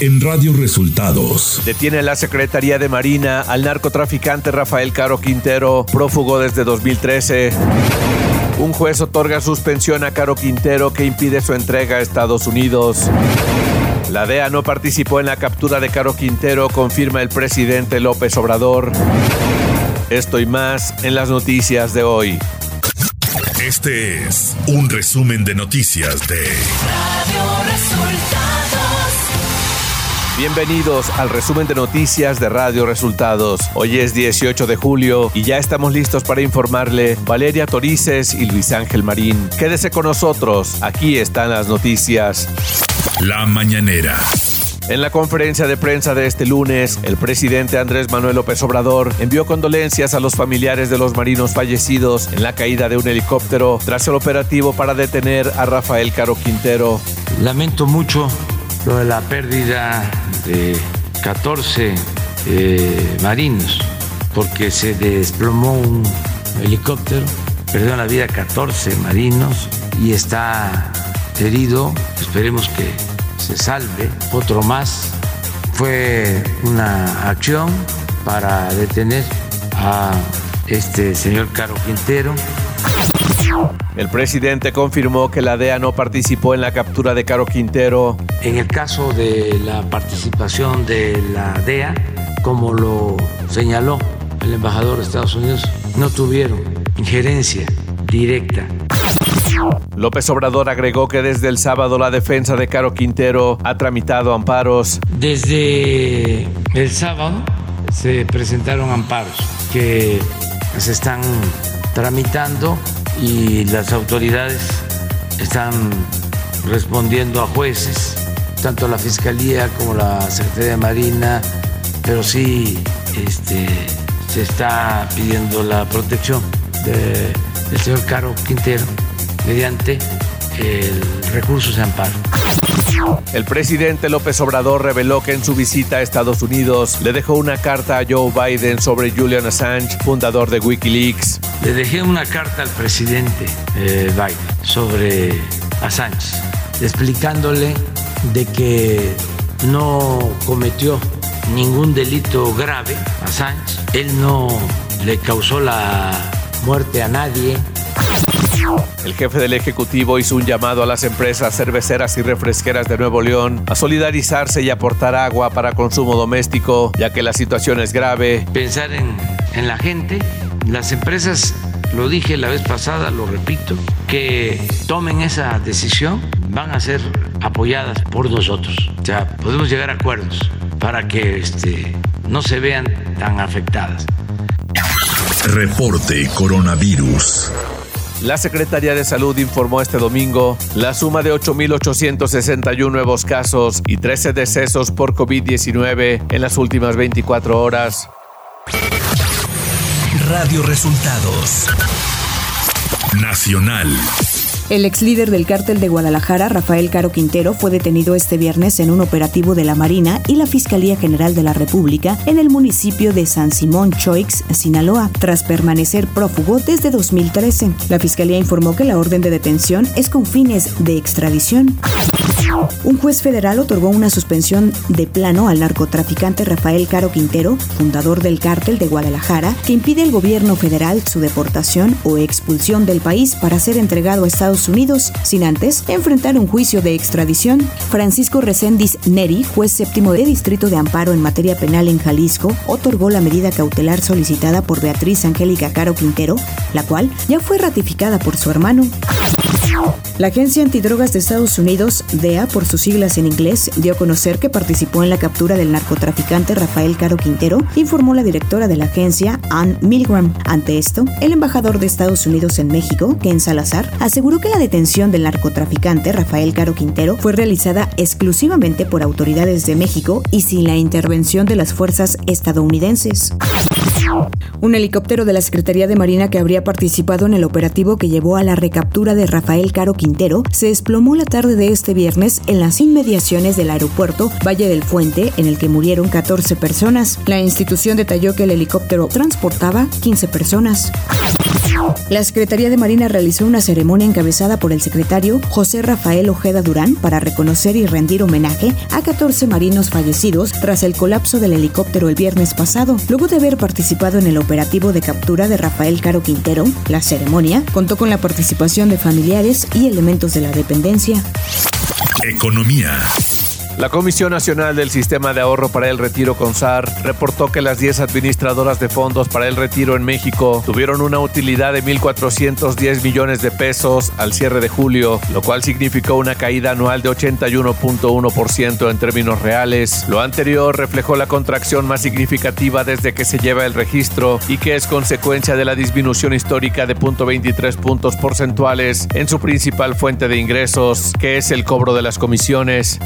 en Radio Resultados. Detiene la Secretaría de Marina al narcotraficante Rafael Caro Quintero, prófugo desde 2013. Un juez otorga suspensión a Caro Quintero que impide su entrega a Estados Unidos. La DEA no participó en la captura de Caro Quintero, confirma el presidente López Obrador. Esto y más en las noticias de hoy. Este es un resumen de noticias de Radio Resultados. Bienvenidos al resumen de noticias de Radio Resultados. Hoy es 18 de julio y ya estamos listos para informarle Valeria Torices y Luis Ángel Marín. Quédese con nosotros, aquí están las noticias. La mañanera. En la conferencia de prensa de este lunes, el presidente Andrés Manuel López Obrador envió condolencias a los familiares de los marinos fallecidos en la caída de un helicóptero tras el operativo para detener a Rafael Caro Quintero. Lamento mucho lo de la pérdida de 14 eh, marinos porque se desplomó un helicóptero, perdió la vida 14 marinos y está herido, esperemos que se salve, otro más. Fue una acción para detener a este señor Caro Quintero. El presidente confirmó que la DEA no participó en la captura de Caro Quintero. En el caso de la participación de la DEA, como lo señaló el embajador de Estados Unidos, no tuvieron injerencia directa López Obrador agregó que desde el sábado la defensa de Caro Quintero ha tramitado amparos. Desde el sábado se presentaron amparos que se están tramitando y las autoridades están respondiendo a jueces, tanto la Fiscalía como la Secretaría de Marina, pero sí este, se está pidiendo la protección del señor Caro Quintero mediante el recurso de amparo. El presidente López Obrador reveló que en su visita a Estados Unidos le dejó una carta a Joe Biden sobre Julian Assange, fundador de Wikileaks. Le dejé una carta al presidente eh, Biden sobre Assange, explicándole de que no cometió ningún delito grave Assange, él no le causó la muerte a nadie, el jefe del Ejecutivo hizo un llamado a las empresas cerveceras y refresqueras de Nuevo León a solidarizarse y aportar agua para consumo doméstico, ya que la situación es grave. Pensar en, en la gente, las empresas, lo dije la vez pasada, lo repito, que tomen esa decisión van a ser apoyadas por nosotros. O sea, podemos llegar a acuerdos para que este, no se vean tan afectadas. Reporte Coronavirus. La Secretaría de Salud informó este domingo la suma de 8.861 nuevos casos y 13 decesos por COVID-19 en las últimas 24 horas. Radio Resultados. Nacional. El ex líder del cártel de Guadalajara, Rafael Caro Quintero, fue detenido este viernes en un operativo de la Marina y la Fiscalía General de la República en el municipio de San Simón Choix, Sinaloa, tras permanecer prófugo desde 2013. La Fiscalía informó que la orden de detención es con fines de extradición. Un juez federal otorgó una suspensión de plano al narcotraficante Rafael Caro Quintero, fundador del cártel de Guadalajara, que impide al gobierno federal su deportación o expulsión del país para ser entregado a Estados Unidos, sin antes enfrentar un juicio de extradición. Francisco Reséndiz Neri, juez séptimo de Distrito de Amparo en materia penal en Jalisco, otorgó la medida cautelar solicitada por Beatriz Angélica Caro Quintero, la cual ya fue ratificada por su hermano. La Agencia Antidrogas de Estados Unidos, DEA por sus siglas en inglés, dio a conocer que participó en la captura del narcotraficante Rafael Caro Quintero, informó la directora de la agencia, Ann Milgram. Ante esto, el embajador de Estados Unidos en México, Ken Salazar, aseguró que la detención del narcotraficante Rafael Caro Quintero fue realizada exclusivamente por autoridades de México y sin la intervención de las fuerzas estadounidenses. Un helicóptero de la Secretaría de Marina que habría participado en el operativo que llevó a la recaptura de Rafael Caro Quintero se desplomó la tarde de este viernes en las inmediaciones del aeropuerto Valle del Fuente, en el que murieron 14 personas. La institución detalló que el helicóptero transportaba 15 personas. La Secretaría de Marina realizó una ceremonia encabezada por el secretario José Rafael Ojeda Durán para reconocer y rendir homenaje a 14 marinos fallecidos tras el colapso del helicóptero el viernes pasado. Luego de haber participado en el operativo de captura de Rafael Caro Quintero, la ceremonia contó con la participación de familiares y elementos de la dependencia. Economía. La Comisión Nacional del Sistema de Ahorro para el Retiro CONSAR reportó que las 10 administradoras de fondos para el retiro en México tuvieron una utilidad de 1.410 millones de pesos al cierre de julio, lo cual significó una caída anual de 81.1% en términos reales. Lo anterior reflejó la contracción más significativa desde que se lleva el registro y que es consecuencia de la disminución histórica de 0.23 puntos porcentuales en su principal fuente de ingresos, que es el cobro de las comisiones.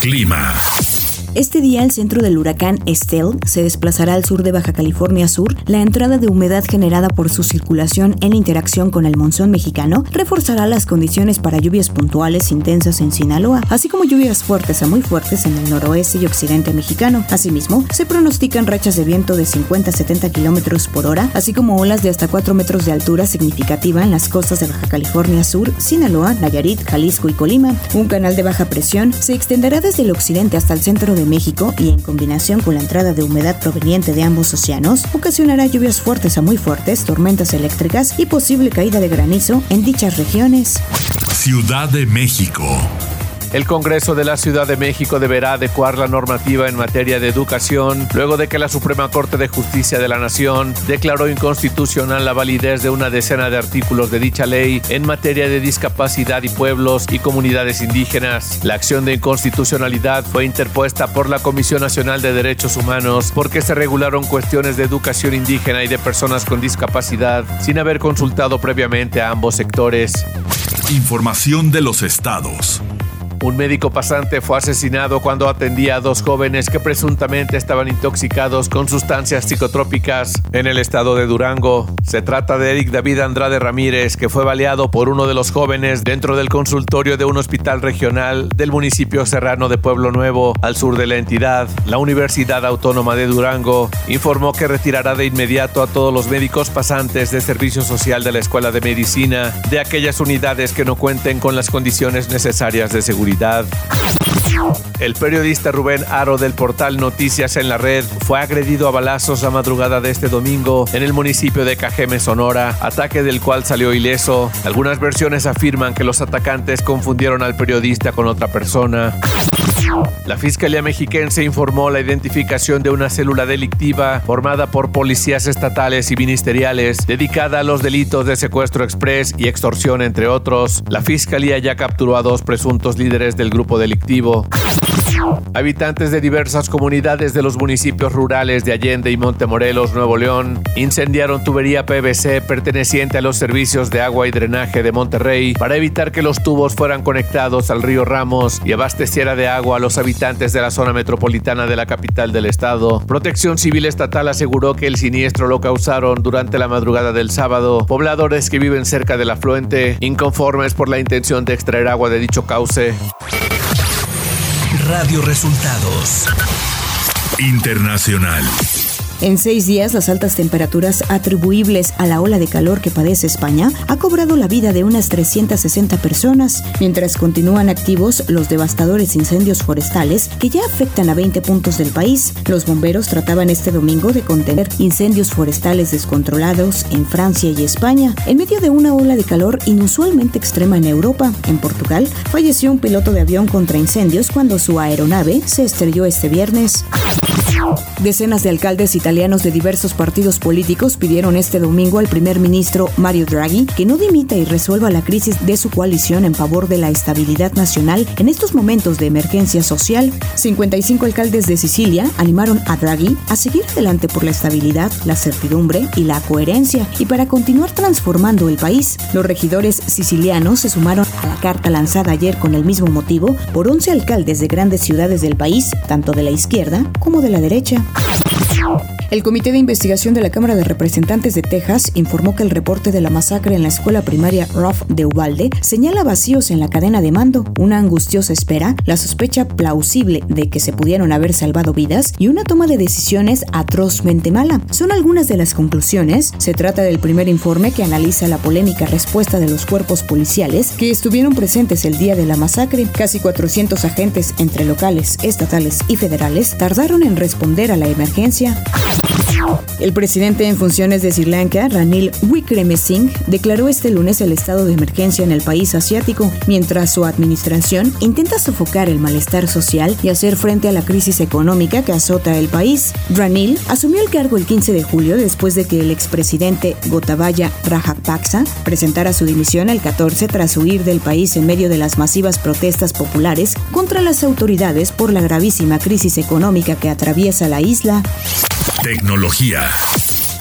Clima. Este día el centro del huracán Estelle se desplazará al sur de Baja California Sur. La entrada de humedad generada por su circulación en interacción con el monzón mexicano reforzará las condiciones para lluvias puntuales intensas en Sinaloa, así como lluvias fuertes a muy fuertes en el noroeste y occidente mexicano. Asimismo, se pronostican rachas de viento de 50 a 70 kilómetros por hora, así como olas de hasta 4 metros de altura significativa en las costas de Baja California Sur, Sinaloa, Nayarit, Jalisco y Colima. Un canal de baja presión se extenderá desde el occidente hasta el centro de México y en combinación con la entrada de humedad proveniente de ambos océanos, ocasionará lluvias fuertes a muy fuertes, tormentas eléctricas y posible caída de granizo en dichas regiones. Ciudad de México. El Congreso de la Ciudad de México deberá adecuar la normativa en materia de educación luego de que la Suprema Corte de Justicia de la Nación declaró inconstitucional la validez de una decena de artículos de dicha ley en materia de discapacidad y pueblos y comunidades indígenas. La acción de inconstitucionalidad fue interpuesta por la Comisión Nacional de Derechos Humanos porque se regularon cuestiones de educación indígena y de personas con discapacidad sin haber consultado previamente a ambos sectores. Información de los estados. Un médico pasante fue asesinado cuando atendía a dos jóvenes que presuntamente estaban intoxicados con sustancias psicotrópicas en el estado de Durango. Se trata de Eric David Andrade Ramírez, que fue baleado por uno de los jóvenes dentro del consultorio de un hospital regional del municipio serrano de Pueblo Nuevo, al sur de la entidad. La Universidad Autónoma de Durango informó que retirará de inmediato a todos los médicos pasantes de servicio social de la Escuela de Medicina de aquellas unidades que no cuenten con las condiciones necesarias de seguridad. El periodista Rubén Aro del portal Noticias en la Red fue agredido a balazos la madrugada de este domingo en el municipio de Cajeme, Sonora, ataque del cual salió ileso. Algunas versiones afirman que los atacantes confundieron al periodista con otra persona. La Fiscalía Mexiquense informó la identificación de una célula delictiva formada por policías estatales y ministeriales dedicada a los delitos de secuestro express y extorsión, entre otros. La Fiscalía ya capturó a dos presuntos líderes del grupo delictivo. Habitantes de diversas comunidades de los municipios rurales de Allende y Montemorelos, Nuevo León, incendiaron tubería PVC perteneciente a los servicios de agua y drenaje de Monterrey para evitar que los tubos fueran conectados al río Ramos y abasteciera de agua a los habitantes de la zona metropolitana de la capital del estado. Protección Civil Estatal aseguró que el siniestro lo causaron durante la madrugada del sábado pobladores que viven cerca del afluente, inconformes por la intención de extraer agua de dicho cauce. Radio Resultados Internacional. En seis días, las altas temperaturas atribuibles a la ola de calor que padece España ha cobrado la vida de unas 360 personas, mientras continúan activos los devastadores incendios forestales que ya afectan a 20 puntos del país. Los bomberos trataban este domingo de contener incendios forestales descontrolados en Francia y España, en medio de una ola de calor inusualmente extrema en Europa. En Portugal, falleció un piloto de avión contra incendios cuando su aeronave se estrelló este viernes. Decenas de alcaldes italianos de diversos partidos políticos pidieron este domingo al primer ministro Mario Draghi que no dimita y resuelva la crisis de su coalición en favor de la estabilidad nacional en estos momentos de emergencia social. 55 alcaldes de Sicilia animaron a Draghi a seguir adelante por la estabilidad, la certidumbre y la coherencia y para continuar transformando el país. Los regidores sicilianos se sumaron a la carta lanzada ayer con el mismo motivo por 11 alcaldes de grandes ciudades del país, tanto de la izquierda como de la derecha. встречи! El Comité de Investigación de la Cámara de Representantes de Texas informó que el reporte de la masacre en la escuela primaria Ruff de Uvalde señala vacíos en la cadena de mando, una angustiosa espera, la sospecha plausible de que se pudieron haber salvado vidas y una toma de decisiones atrozmente mala. Son algunas de las conclusiones. Se trata del primer informe que analiza la polémica respuesta de los cuerpos policiales que estuvieron presentes el día de la masacre. Casi 400 agentes entre locales, estatales y federales tardaron en responder a la emergencia. Yeah. El presidente en funciones de Sri Lanka, Ranil Wickremesinghe, declaró este lunes el estado de emergencia en el país asiático, mientras su administración intenta sofocar el malestar social y hacer frente a la crisis económica que azota el país. Ranil asumió el cargo el 15 de julio después de que el expresidente Gotabaya Rajapaksa presentara su dimisión el 14 tras huir del país en medio de las masivas protestas populares contra las autoridades por la gravísima crisis económica que atraviesa la isla. Tecnología.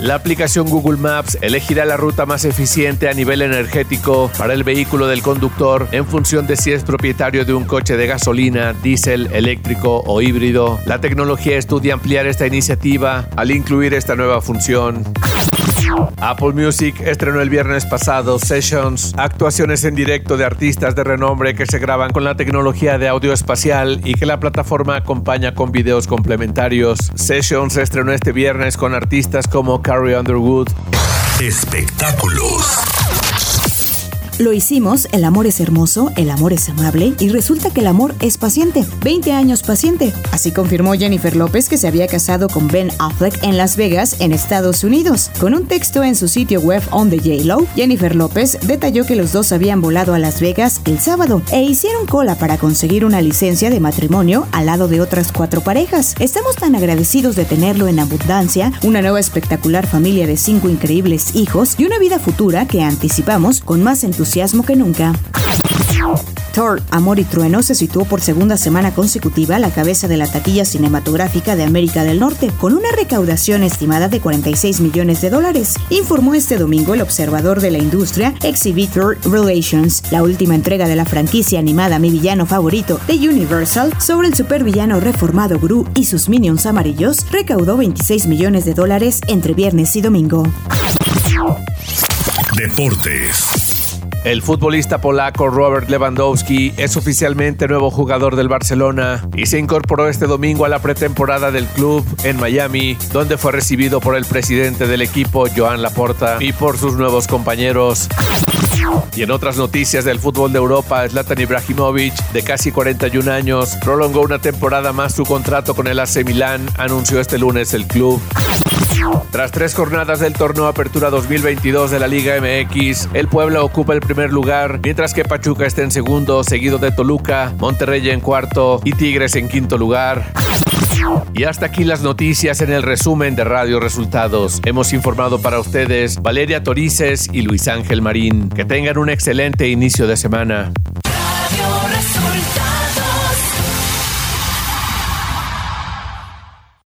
La aplicación Google Maps elegirá la ruta más eficiente a nivel energético para el vehículo del conductor en función de si es propietario de un coche de gasolina, diésel, eléctrico o híbrido. La tecnología estudia ampliar esta iniciativa al incluir esta nueva función. Apple Music estrenó el viernes pasado Sessions, actuaciones en directo de artistas de renombre que se graban con la tecnología de audio espacial y que la plataforma acompaña con videos complementarios. Sessions estrenó este viernes con artistas como Carrie Underwood. Espectáculos. Lo hicimos, el amor es hermoso, el amor es amable y resulta que el amor es paciente. 20 años paciente. Así confirmó Jennifer López que se había casado con Ben Affleck en Las Vegas, en Estados Unidos. Con un texto en su sitio web On the J-Lo, Jennifer López detalló que los dos habían volado a Las Vegas el sábado e hicieron cola para conseguir una licencia de matrimonio al lado de otras cuatro parejas. Estamos tan agradecidos de tenerlo en abundancia, una nueva espectacular familia de cinco increíbles hijos y una vida futura que anticipamos con más que nunca. Thor, Amor y Trueno se situó por segunda semana consecutiva a la cabeza de la taquilla cinematográfica de América del Norte, con una recaudación estimada de 46 millones de dólares, informó este domingo el observador de la industria Exhibitor Relations, la última entrega de la franquicia animada Mi Villano Favorito de Universal sobre el supervillano reformado Gru y sus minions amarillos, recaudó 26 millones de dólares entre viernes y domingo. Deportes. El futbolista polaco Robert Lewandowski es oficialmente nuevo jugador del Barcelona y se incorporó este domingo a la pretemporada del club en Miami, donde fue recibido por el presidente del equipo Joan Laporta y por sus nuevos compañeros. Y en otras noticias del fútbol de Europa, Zlatan Ibrahimovic, de casi 41 años, prolongó una temporada más su contrato con el AC Milán, anunció este lunes el club. Tras tres jornadas del torneo Apertura 2022 de la Liga MX, el Puebla ocupa el primer lugar, mientras que Pachuca está en segundo, seguido de Toluca, Monterrey en cuarto y Tigres en quinto lugar. Y hasta aquí las noticias en el resumen de Radio Resultados. Hemos informado para ustedes Valeria Torices y Luis Ángel Marín. Que tengan un excelente inicio de semana.